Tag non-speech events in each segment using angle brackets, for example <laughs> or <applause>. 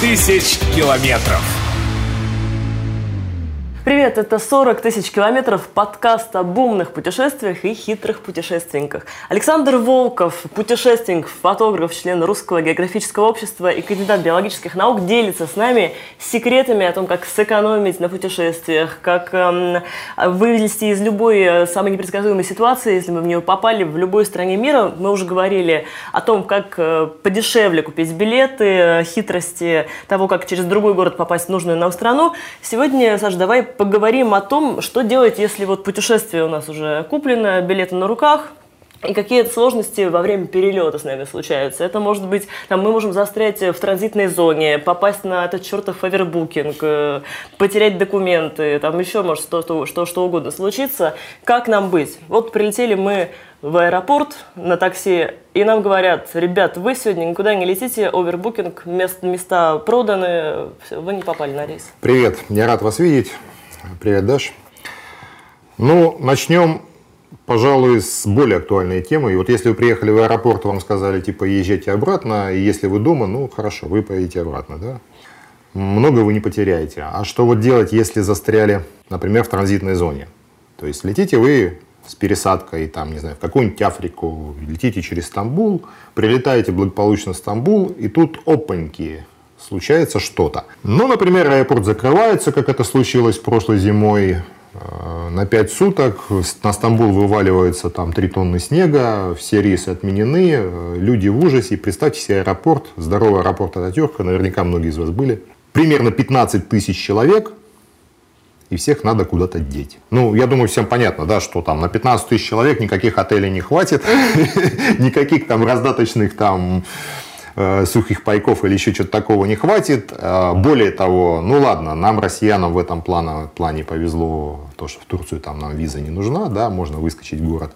тысяч километров. Привет, это 40 тысяч километров подкаст об умных путешествиях и хитрых путешественниках. Александр Волков, путешественник, фотограф, член Русского географического общества и кандидат биологических наук, делится с нами секретами о том, как сэкономить на путешествиях, как эм, вывести из любой э, самой непредсказуемой ситуации, если мы в нее попали, в любой стране мира. Мы уже говорили о том, как э, подешевле купить билеты, э, хитрости того, как через другой город попасть в нужную нам страну. Сегодня, Саша, давай поговорим о том, что делать, если вот путешествие у нас уже куплено, билеты на руках, и какие сложности во время перелета с нами случаются. Это может быть, там, мы можем застрять в транзитной зоне, попасть на этот чертов овербукинг, э, потерять документы, там еще может что, что, что, что угодно случиться. Как нам быть? Вот прилетели мы в аэропорт на такси, и нам говорят, ребят, вы сегодня никуда не летите, овербукинг, мест, места проданы, все, вы не попали на рейс. Привет, я рад вас видеть. Привет, Даш. Ну, начнем, пожалуй, с более актуальной темы. И вот если вы приехали в аэропорт, вам сказали, типа, езжайте обратно, и если вы дома, ну, хорошо, вы поедете обратно, да? Много вы не потеряете. А что вот делать, если застряли, например, в транзитной зоне? То есть летите вы с пересадкой, там, не знаю, в какую-нибудь Африку, летите через Стамбул, прилетаете благополучно в Стамбул, и тут опаньки, случается что-то. Ну, например, аэропорт закрывается, как это случилось прошлой зимой, э, на 5 суток. На Стамбул вываливается там 3 тонны снега, все рейсы отменены, э, люди в ужасе. Представьте себе аэропорт, здоровый аэропорт Ататюрка, наверняка многие из вас были. Примерно 15 тысяч человек, и всех надо куда-то деть. Ну, я думаю, всем понятно, да, что там на 15 тысяч человек никаких отелей не хватит, <laughs> никаких там раздаточных там сухих пайков или еще что-то такого не хватит. Э, более того, ну ладно, нам, россиянам, в этом плане, плане повезло, то, что в Турцию там нам виза не нужна, да, можно выскочить в город.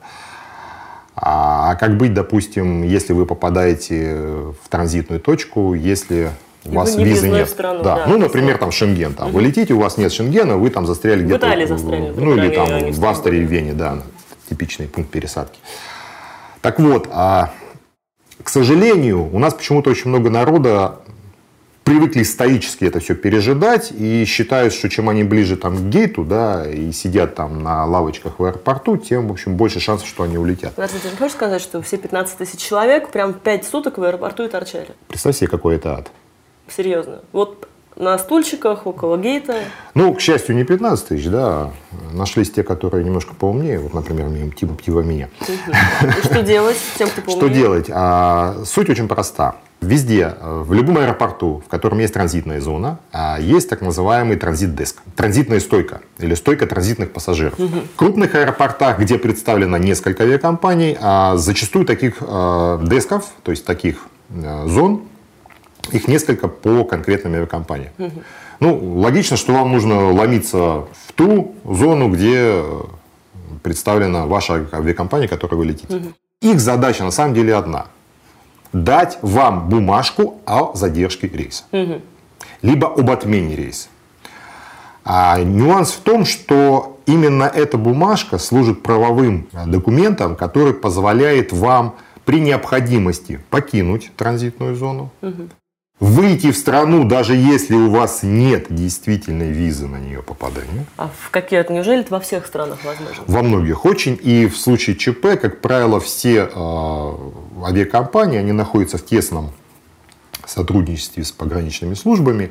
А, а как быть, допустим, если вы попадаете в транзитную точку, если у вас визы нет. Страну, да. да. Ну, например, там Шенген. Там. Угу. Вы летите, у вас нет Шенгена, вы там застряли где-то. В Италии застряли. Ну, или там в Австрии, в Вене, да. Типичный пункт пересадки. Так вот, а к сожалению, у нас почему-то очень много народа привыкли стоически это все пережидать и считают, что чем они ближе там, к гейту, да, и сидят там на лавочках в аэропорту, тем, в общем, больше шансов, что они улетят. Подожди, ты не хочешь сказать, что все 15 тысяч человек прям 5 суток в аэропорту и торчали? Представь себе, какой это ад. Серьезно. Вот на стульчиках около гейта. Ну, к счастью, не 15 тысяч, да. Нашлись те, которые немножко поумнее, вот, например, типа, типа меня. Что делать тем, кто поумнее? Что делать? А, суть очень проста. Везде, в любом аэропорту, в котором есть транзитная зона, а, есть так называемый транзит-деск. Транзитная стойка или стойка транзитных пассажиров. Угу. В крупных аэропортах, где представлено несколько авиакомпаний, а, зачастую таких а, десков, то есть таких зон, их несколько по конкретным авиакомпаниям. Угу. Ну, логично, что вам нужно ломиться в ту зону, где представлена ваша авиакомпания, которой вы летите. Угу. Их задача на самом деле одна. Дать вам бумажку о задержке рейса. Угу. Либо об отмене рейса. А нюанс в том, что именно эта бумажка служит правовым документом, который позволяет вам при необходимости покинуть транзитную зону, угу выйти в страну, даже если у вас нет действительной визы на нее попадания. А в какие? Неужели это во всех странах возможно? Во многих очень. И в случае ЧП, как правило, все э, авиакомпании, они находятся в тесном сотрудничестве с пограничными службами.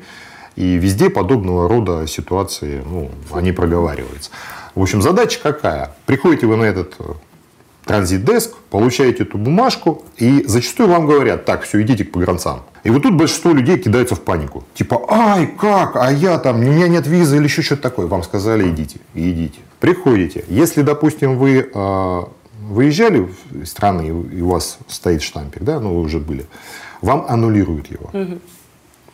И везде подобного рода ситуации, ну, они проговариваются. В общем, задача какая? Приходите вы на этот э, транзит-деск, получаете эту бумажку, и зачастую вам говорят, так, все, идите к погранцам. И вот тут большинство людей кидаются в панику. Типа, ай, как, а я там, у меня нет визы или еще что-то такое. Вам сказали, идите, идите. Приходите. Если, допустим, вы э, выезжали из страны, и у вас стоит штампик, да, ну, вы уже были, вам аннулируют его. Угу.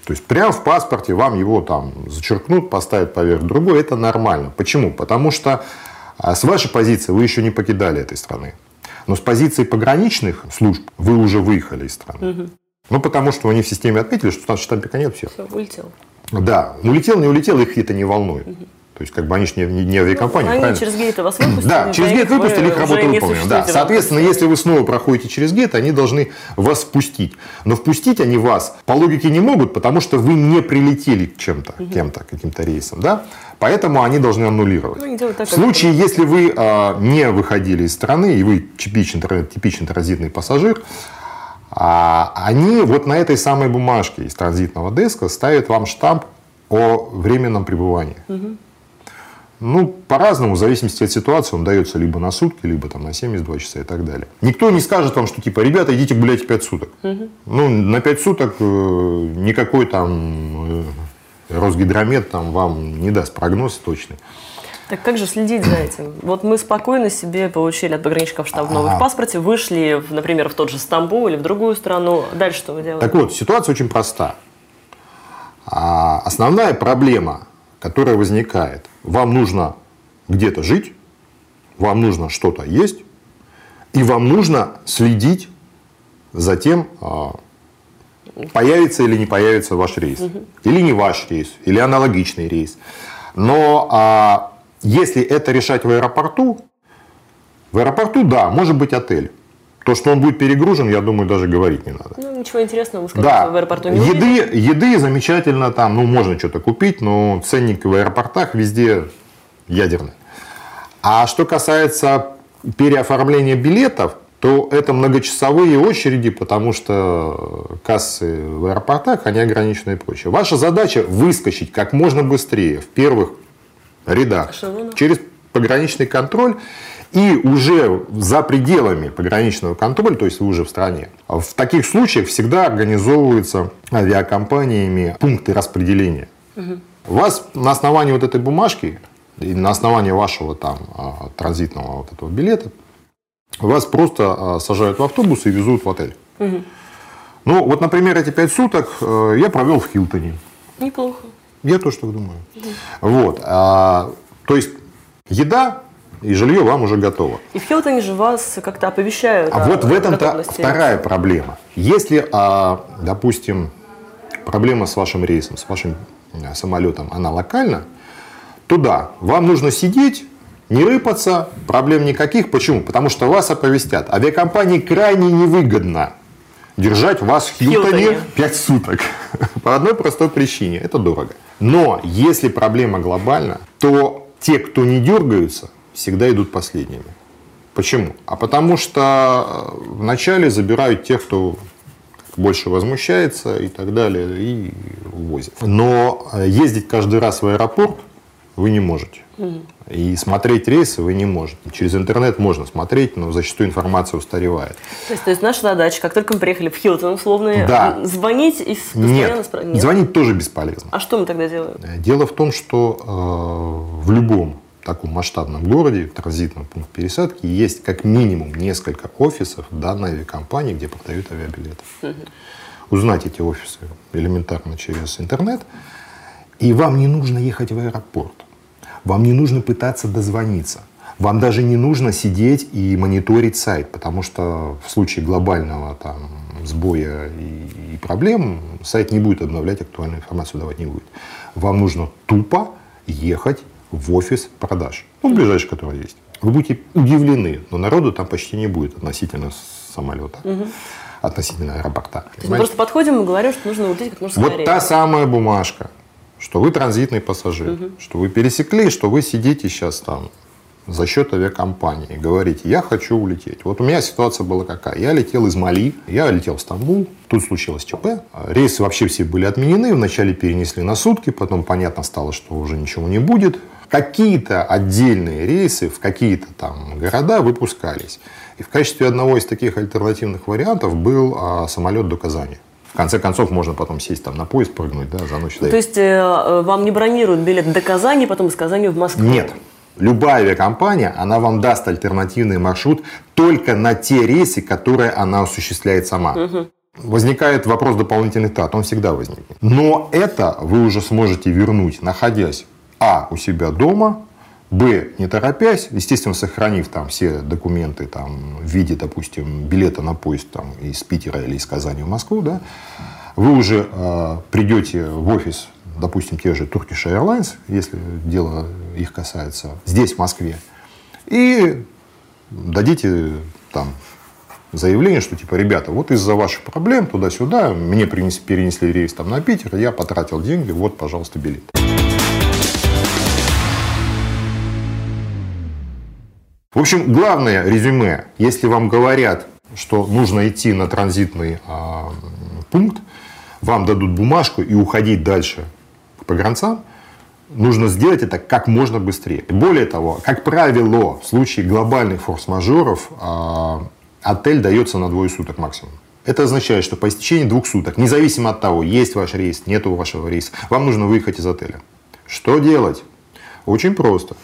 То есть прямо в паспорте вам его там зачеркнут, поставят поверх другой, это нормально. Почему? Потому что а с вашей позиции вы еще не покидали этой страны. Но с позиции пограничных служб вы уже выехали из страны. Угу. Ну, потому что они в системе отметили, что там штампика нет, все. Все, улетел. Да, улетел, не улетел, их это не волнует. Угу. То есть, как бы они же не, не авиакомпания, Они правильно? через гейт вас выпустили. Да, через гейт выпустили, их не выполнена. Да. Соответственно, этом если вы снова проходите через гейт, они должны вас впустить. Но впустить они вас по логике не могут, потому что вы не прилетели к чем-то, кем-то, каким-то рейсом. Да? Поэтому они должны аннулировать. Ну, так, в случае, если вы а, не выходили из страны, и вы типичный, типичный транзитный пассажир, а, они вот на этой самой бумажке из транзитного деска ставят вам штамп о временном пребывании. Ну, по-разному, в зависимости от ситуации, он дается либо на сутки, либо там на 72 часа и так далее. Никто не скажет вам, что типа, ребята, идите гуляйте 5 суток. Ну, на 5 суток э, никакой там э, Росгидромет там вам не даст прогноз точный. Так как же следить за этим? Вот мы спокойно себе получили от пограничников штамп новый в паспорте, вышли, например, в тот же Стамбул или в другую страну. Дальше что вы делаете? Так вот, ситуация очень проста. А основная проблема, которая возникает, вам нужно где-то жить, вам нужно что-то есть, и вам нужно следить за тем, а, появится или не появится ваш рейс. Или не ваш рейс, или аналогичный рейс. Но а, если это решать в аэропорту, в аэропорту, да, может быть отель. То, что он будет перегружен, я думаю, даже говорить не надо. Ну, ничего интересного, вы скажете, Да, в аэропорту не увидели. еды, еды замечательно там, ну, можно что-то купить, но ценник в аэропортах везде ядерный. А что касается переоформления билетов, то это многочасовые очереди, потому что кассы в аэропортах, они ограничены и прочее. Ваша задача выскочить как можно быстрее в первых рядах Эшелонах. через пограничный контроль и уже за пределами пограничного контроля, то есть вы уже в стране. В таких случаях всегда организовываются авиакомпаниями пункты распределения. Вас на основании вот этой бумажки и на основании вашего там а, транзитного вот этого билета вас просто а, сажают в автобус и везут в отель. Ну, вот, например, эти пять суток э, я провел в Хилтоне. Неплохо. Я тоже так думаю. Вот. а, то есть еда и жилье вам уже готово. И в Хилтоне же вас как-то оповещают А вот в этом-то вторая проблема. Если, а, допустим, проблема с вашим рейсом, с вашим э, самолетом, она локальна, то да, вам нужно сидеть, не рыпаться, проблем никаких. Почему? Потому что вас оповестят. Авиакомпании крайне невыгодно держать вас в Хилтоне Хилтоне. 5 суток. <laughs> По одной простой причине. Это дорого. Но если проблема глобальна, то те, кто не дергаются, всегда идут последними. Почему? А потому что э, вначале забирают тех, кто больше возмущается и так далее, и увозят. Но э, ездить каждый раз в аэропорт вы не можете. И смотреть рейсы вы не можете. Через интернет можно смотреть, но зачастую информация устаревает. То есть, то есть наша задача, как только мы приехали в Хилтон, условно, Да. м, звонить и постоянно Нет, спра- звонить тоже бесполезно. А что мы тогда делаем? Дело в том, что э, в любом таком масштабном городе, в транзитном пункте пересадки, есть как минимум несколько офисов данной авиакомпании, где продают авиабилеты. Узнать эти офисы элементарно через интернет. И вам не нужно ехать в аэропорт. Вам не нужно пытаться дозвониться. Вам даже не нужно сидеть и мониторить сайт, потому что в случае глобального там, сбоя и, и проблем сайт не будет обновлять актуальную информацию, давать не будет. Вам нужно тупо ехать в офис продаж, ну, ближайший, который есть. Вы будете удивлены, но народу там почти не будет относительно самолета, относительно аэропорта. То есть мы просто подходим и говорим, что нужно улететь как можно Вот скорее. та самая бумажка, что вы транзитный пассажир, что вы пересекли, что вы сидите сейчас там за счет авиакомпании и говорите, я хочу улететь. Вот у меня ситуация была какая. Я летел из Мали, я летел в Стамбул, тут случилось ЧП. Рейсы вообще все были отменены, вначале перенесли на сутки, потом понятно стало, что уже ничего не будет. Какие-то отдельные рейсы в какие-то там города выпускались. И в качестве одного из таких альтернативных вариантов был а, самолет до Казани. В конце концов, можно потом сесть там на поезд, прыгнуть, да, за ночь То доехать. есть э, э, вам не бронируют билет до Казани, потом из Казани в Москву? Нет. Любая авиакомпания, она вам даст альтернативный маршрут только на те рейсы, которые она осуществляет сама. Возникает вопрос дополнительных трат, он всегда возникнет. Но это вы уже сможете вернуть, находясь а. у себя дома, б. не торопясь, естественно, сохранив там все документы там, в виде, допустим, билета на поезд там, из Питера или из Казани в Москву, да, вы уже э, придете в офис допустим, те же Turkish Airlines, если дело их касается, здесь, в Москве, и дадите там заявление, что типа, ребята, вот из-за ваших проблем туда-сюда, мне принесли, перенесли рейс там на Питер, я потратил деньги, вот, пожалуйста, билет. В общем, главное резюме, если вам говорят, что нужно идти на транзитный а, пункт, вам дадут бумажку и уходить дальше к погранцам, нужно сделать это как можно быстрее. Более того, как правило, в случае глобальных форс-мажоров а, отель дается на двое суток максимум. Это означает, что по истечении двух суток, независимо от того, есть ваш рейс, нет вашего рейса, вам нужно выехать из отеля. Что делать? Очень просто.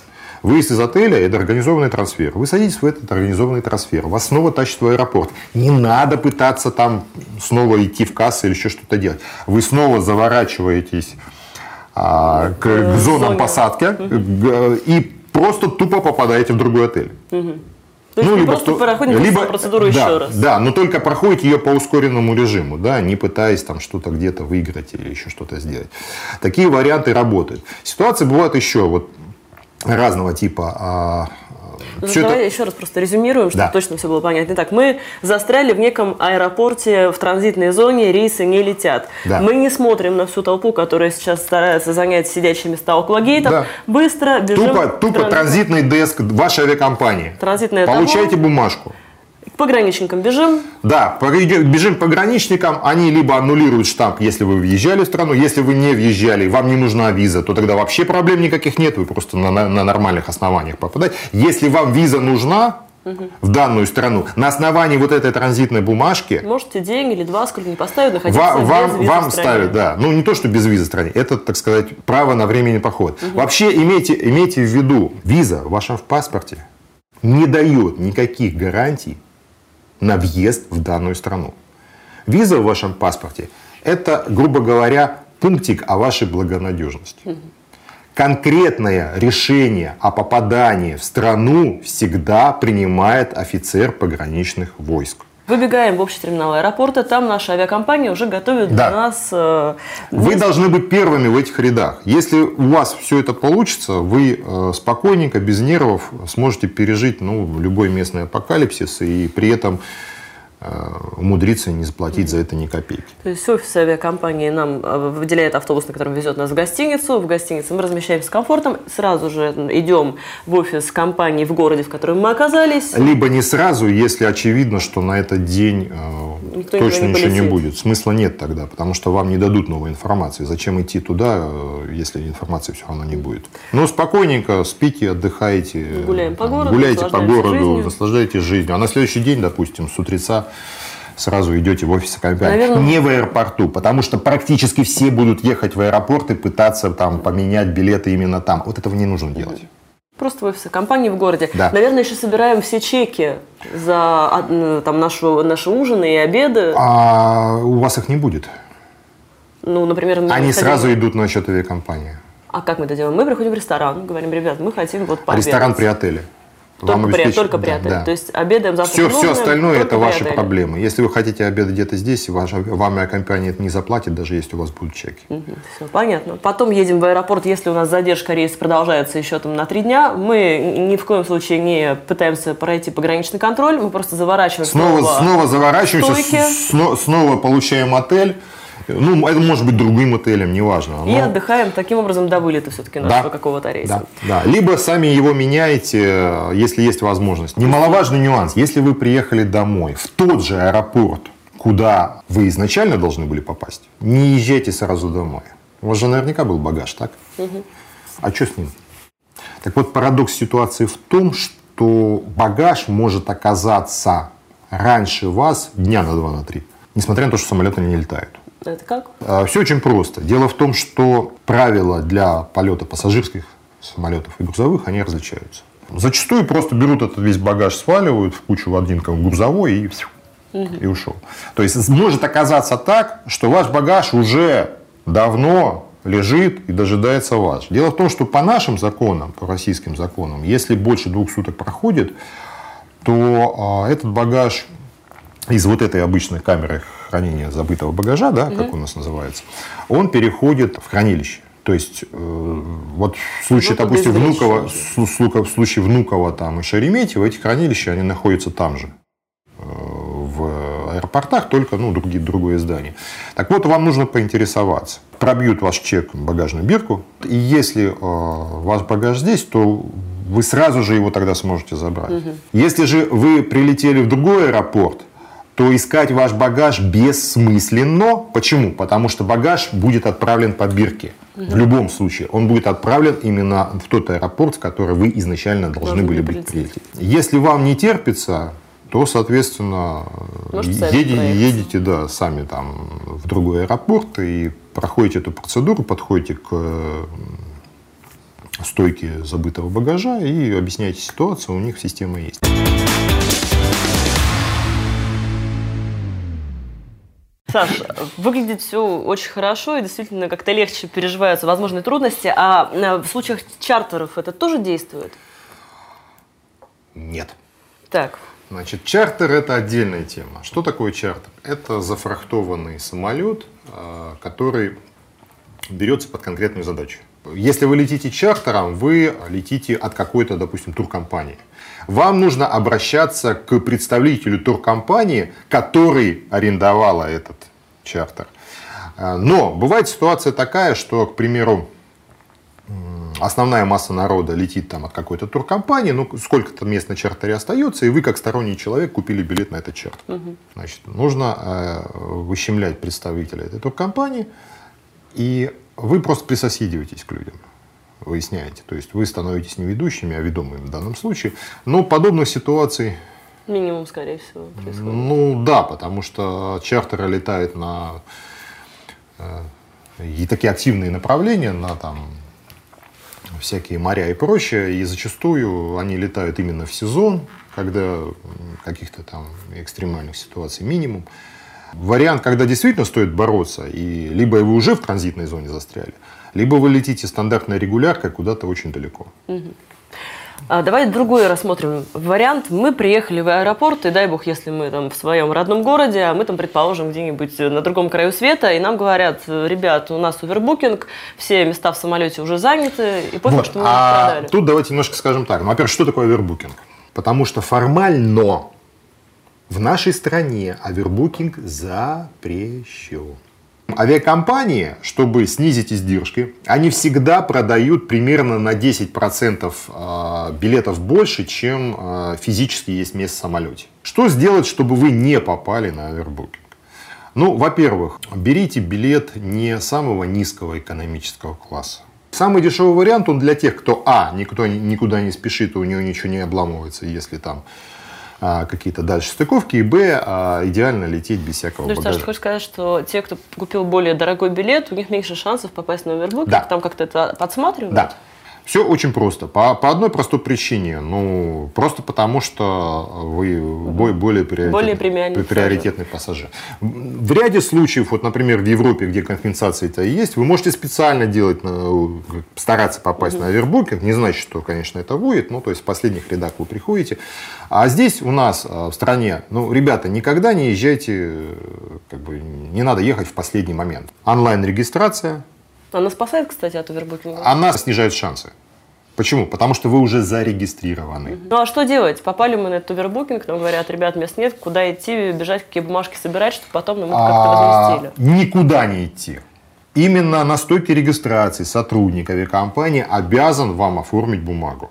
Выезд из отеля – это организованный трансфер. Вы садитесь в этот организованный трансфер. Вас снова тащат в аэропорт. Не надо пытаться там снова идти в кассу или еще что-то делать. Вы снова заворачиваетесь а, к, к зонам Зоне. посадки угу. и просто тупо попадаете в другой отель. Угу. То есть ну, либо просто проходите либо, процедуру да, еще раз. Да, но только проходите ее по ускоренному режиму, да, не пытаясь там что-то где-то выиграть или еще что-то сделать. Такие варианты работают. Ситуации бывают еще. Вот разного типа. А, ну, давай это... еще раз просто резюмируем, чтобы да. точно все было понятно. Итак, мы застряли в неком аэропорте в транзитной зоне, рейсы не летят. Да. Мы не смотрим на всю толпу, которая сейчас старается занять сидящие места около гейтов. Да. Быстро бежим. Тупо, тупо транзит... транзитный деск вашей авиакомпании. Транзитная Получайте тамо. бумажку. Пограничникам бежим? Да, бежим пограничникам. Они либо аннулируют штамп, если вы въезжали в страну. Если вы не въезжали, вам не нужна виза, то тогда вообще проблем никаких нет. Вы просто на, на, на нормальных основаниях попадаете. Если вам виза нужна, в данную страну. На основании вот этой транзитной бумажки... Можете день или два, сколько не поставят, находиться вам, вам, визы вам ставят, да. Ну, не то, что без визы в стране. Это, так сказать, право на временный поход. Угу. Вообще, имейте, имейте в виду, виза в вашем паспорте не дает никаких гарантий на въезд в данную страну. Виза в вашем паспорте – это, грубо говоря, пунктик о вашей благонадежности. Конкретное решение о попадании в страну всегда принимает офицер пограничных войск. Выбегаем в общий терминал аэропорта, там наша авиакомпания уже готовит да. для нас... Э, вы должны быть первыми в этих рядах. Если у вас все это получится, вы э, спокойненько, без нервов сможете пережить ну, любой местный апокалипсис и при этом умудриться не заплатить за это ни копейки. То есть офис авиакомпании нам э, выделяет автобус, на котором везет нас в гостиницу. В гостинице мы размещаемся с комфортом, сразу же идем в офис компании в городе, в котором мы оказались. Либо не сразу, если очевидно, что на этот день э, Никто точно не ничего не будет. Смысла нет тогда, потому что вам не дадут новой информации. Зачем идти туда, если информации все равно не будет? Ну, спокойненько спите, отдыхайте. Гуляем по городу. Гуляйте по городу, жизнью. наслаждайтесь жизнью. А на следующий день, допустим, с утреца сразу идете в офис компании. Наверное... Не в аэропорту, потому что практически все будут ехать в аэропорт и пытаться там поменять билеты именно там. Вот этого не нужно делать. Просто в офисе компании в городе. Да. Наверное, еще собираем все чеки за там, нашу, наши ужины и обеды. А у вас их не будет. Ну, например, Они хотим... сразу идут на счет авиакомпании. А как мы это делаем? Мы приходим в ресторан, говорим, ребят, мы хотим вот пообедать. Ресторан при отеле. Только, при, только при отеле. Да. То есть обедаем завтра. Все, все остальное это ваши отеле. проблемы. Если вы хотите обедать где-то здесь, ваша, вам авиакомпания это не заплатит, даже если у вас будут чеки. Угу, все, понятно. Потом едем в аэропорт, если у нас задержка рейса продолжается еще там на три дня, мы ни в коем случае не пытаемся пройти пограничный контроль, мы просто заворачиваемся. Снова, снова заворачиваемся, снова, снова получаем отель. Ну, это может быть другим отелем, неважно. Но... И отдыхаем таким образом до вылета все-таки нашего да, какого-то рейса. Да, да. Либо сами его меняете, если есть возможность. Немаловажный нюанс. Если вы приехали домой в тот же аэропорт, куда вы изначально должны были попасть, не езжайте сразу домой. У вас же наверняка был багаж, так? Угу. А что с ним? Так вот, парадокс ситуации в том, что багаж может оказаться раньше вас дня на два, на три. Несмотря на то, что самолеты не летают. Это как? А, Все очень просто. Дело в том, что правила для полета пассажирских самолетов и грузовых, они различаются. Зачастую просто берут этот весь багаж, сваливают в кучу в один грузовой и, угу. и ушел. То есть может оказаться так, что ваш багаж уже давно лежит и дожидается вас. Дело в том, что по нашим законам, по российским законам, если больше двух суток проходит, то а, этот багаж из вот этой обычной камеры хранения забытого багажа, да, как у нас называется, он переходит в хранилище. То есть, э, вот в случае, Ну, допустим, извлечь в случае Внуково там, и Шереметьево, эти хранилища, они находятся там же э, в аэропортах, только ну, другие, другое здание. Так вот, вам нужно поинтересоваться. Пробьют ваш чек в багажную бирку, и если э, ваш багаж здесь, то вы сразу же его тогда сможете забрать. Если же вы прилетели в другой аэропорт, то искать ваш багаж бессмысленно. Почему? Потому что багаж будет отправлен по бирке. В любом случае, он будет отправлен именно в тот аэропорт, в который вы изначально должны, Должны были быть прилететь. Если вам не терпится, то, соответственно, еди- проехать. едете да, сами там в другой аэропорт и проходите эту процедуру, подходите к э, стойке забытого багажа и объясняете ситуацию, у них система есть. Саш, выглядит все очень хорошо и действительно как-то легче переживаются возможные трудности. А э, в случаях чартеров это тоже действует? Нет. Так, Значит, чартер – это отдельная тема. Что такое чартер? Это зафрахтованный самолет, э, который берется под конкретную задачу. Если вы летите чартером, вы летите от какой-то, допустим, туркомпании. Вам нужно обращаться к представителю туркомпании, который арендовала этот чартер. Э, Но бывает ситуация такая, что, к примеру, основная масса народа летит там от какой-то туркомпании, ну, сколько-то мест на чартере остается, и вы, как сторонний человек, купили билет на этот чартер. Значит, нужно э, выщемлять представителя этой туркомпании, и вы просто присоседиваетесь к людям, выясняете. То есть вы становитесь не ведущими, а ведомыми в данном случае. Но подобных ситуаций, минимум, скорее всего, происходит. ну да, потому что чартеры летают на э, и такие активные направления, на там всякие моря и прочее, и зачастую они летают именно в сезон, когда каких-то там экстремальных ситуаций минимум. Вариант, когда действительно стоит бороться, и либо вы уже в транзитной зоне застряли, либо вы летите стандартной регуляркой куда-то очень далеко. А, давай другой рассмотрим вариант. Мы приехали в аэропорт, и дай бог, если мы там в своем родном городе, а мы там, предположим, где-нибудь на другом краю света, и нам говорят, ребят, у нас овербукинг, все места в самолете уже заняты, и пофиг, Вот. что мы А продали. тут давайте немножко скажем так. Ну, во-первых, что такое овербукинг? Потому что формально в нашей стране овербукинг запрещен. Авиакомпании, чтобы снизить издержки, они всегда продают примерно на 10% э, билетов больше, чем э, физически есть место в самолете. Что сделать, чтобы вы не попали на овербукинг? Ну, во-первых, берите билет не самого низкого экономического класса. Самый дешевый вариант он для тех, кто, а, никто ни- никуда не спешит, у него ничего не обламывается, если там а, какие-то дальше стыковки, и, б, а, идеально лететь без всякого То есть, Саша, багажа. ты хочешь сказать, что те, кто купил более дорогой билет, у них меньше шансов попасть на овербукинг? Да. Там как-то это подсматривают? Да. Все очень просто. По, по одной простой причине. Ну, просто потому, что вы бо- более, приоритетный, Более премиальный приоритетный пассажир. В ряде случаев, вот, например, в Европе, где компенсации-то есть, вы можете специально делать, на- стараться попасть на овербукинг. Не значит, что, конечно, это будет. Ну, то есть в последних рядах вы приходите. А здесь у нас э, в стране, ну, ребята, никогда не езжайте, э, как бы, не надо ехать в последний момент. Онлайн-регистрация, Она спасает, кстати, от овербукинга? она снижает шансы. Почему? Потому что вы уже зарегистрированы. Ну а что делать? Попали мы на этот овербукинг, нам говорят, ребят, мест нет, куда идти, бежать, какие бумажки собирать, чтобы потом нам как-то А, возместили. Никуда не идти. Именно на стойке регистрации сотрудник авиакомпании обязан вам оформить бумагу.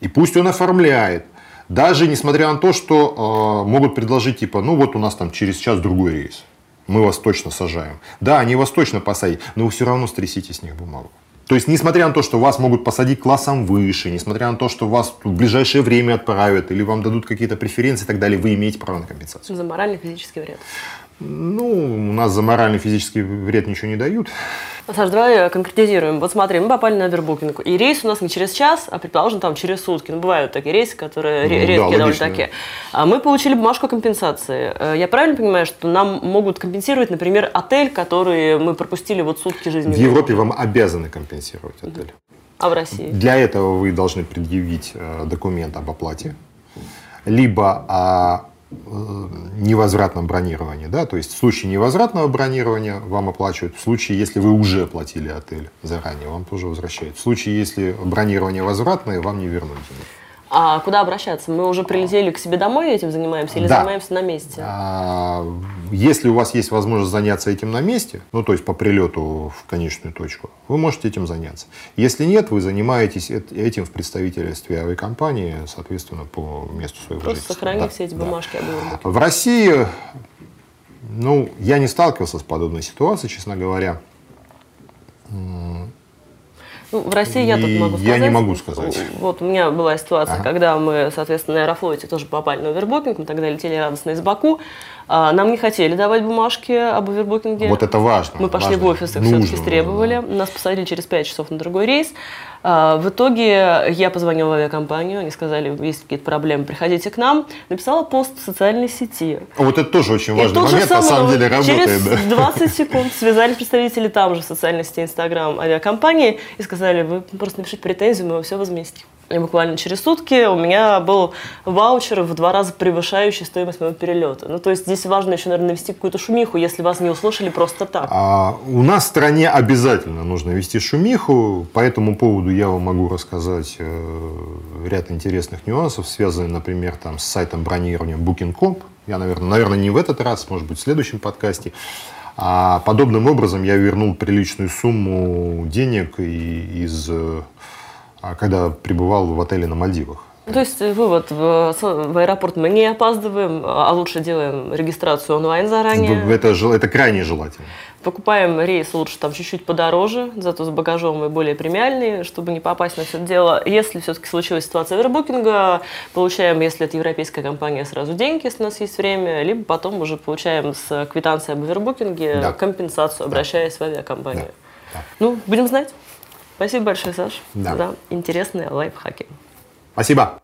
И пусть он оформляет. Даже несмотря на то, что э, могут предложить, типа, ну вот у нас там через час другой рейс. Мы вас точно сажаем. Да, они вас точно посадят, но вы все равно стрясите с них бумагу. То есть, несмотря на то, что вас могут посадить классом выше, несмотря на то, что вас в ближайшее время отправят или вам дадут какие-то преференции и так далее, вы имеете право на компенсацию. За моральный физический вред. Ну, у нас за моральный физический вред ничего не дают. Саш, давай конкретизируем. Вот смотри, мы попали на овербукинг, и рейс у нас не через час, а, предположим, там через сутки. Ну, бывают такие рейсы, которые Ну, ре- да, редкие довольно логично. такие. А мы получили бумажку компенсации. Э, Я правильно понимаю, что нам могут компенсировать, например, отель, который мы пропустили вот сутки жизни? В Европе вам обязаны компенсировать отель. А в России? Для этого вы должны предъявить э, документ об оплате, либо о невозвратном бронировании. Да? То есть в случае невозвратного бронирования вам оплачивают. В случае, если вы уже платили отель заранее, вам тоже возвращают. В случае, если бронирование возвратное, вам не вернут деньги. А куда обращаться? Мы уже прилетели к себе домой этим занимаемся или Да. занимаемся на месте? А, Если у вас есть возможность заняться этим на месте, ну то есть по прилету в конечную точку, вы можете этим заняться. Если нет, вы занимаетесь эт- этим в представительстве авиакомпании, соответственно, по месту своего Просто жительства. сохрани Да, все эти да. бумажки Overbooking. В России, ну, я не сталкивался с подобной ситуацией, честно говоря. Ну, в России я тут могу я сказать. не могу сказать. Вот у меня была ситуация, Ага. когда мы, соответственно, на Аэрофлоте тоже попали на овербукинг, мы тогда летели радостно из Баку. А, Нам не хотели давать бумажки об овербукинге. Вот это важно. Мы пошли важно. в офис, их все-таки требовали. да. Нас посадили через 5 часов на другой рейс. А, В итоге я позвонила в авиакомпанию, они сказали, есть какие-то проблемы, приходите к нам. Написала пост в социальной сети. Вот это тоже очень И важный же момент, на самое, самом деле, работает. Через да. <laughs> 20 секунд связались представители там же в социальной сети Инстаграм авиакомпании и сказали, вы просто напишите претензию, мы все возместим. И буквально через сутки у меня был ваучер в два раза превышающий стоимость моего перелета. Ну, то есть здесь важно еще, наверное, навести какую-то шумиху, если вас не услышали просто так. А у нас в стране обязательно нужно вести шумиху. По этому поводу я вам могу рассказать э, ряд интересных нюансов, связанных, например, там, с сайтом бронирования Booking.com. Я, наверное, наверное, не в этот раз, может быть, в следующем подкасте. А подобным образом я вернул приличную сумму денег из, э, а, когда пребывал в отеле на Мальдивах. То есть вывод, в, в аэропорт мы не опаздываем, а лучше делаем регистрацию онлайн заранее. Это, это крайне желательно. Покупаем рейс лучше там чуть-чуть подороже, зато с багажом мы более премиальные, чтобы не попасть на все это дело. Если все-таки случилась ситуация овербукинга, получаем, если это европейская компания, сразу деньги, если у нас есть время, либо потом уже получаем с квитанцией об овербукинге Да. компенсацию, обращаясь в авиакомпанию. Да, да. Ну, будем знать. Спасибо большое, Саш, Да. за интересные лайфхаки. Спасибо.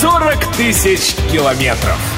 40 тысяч километров.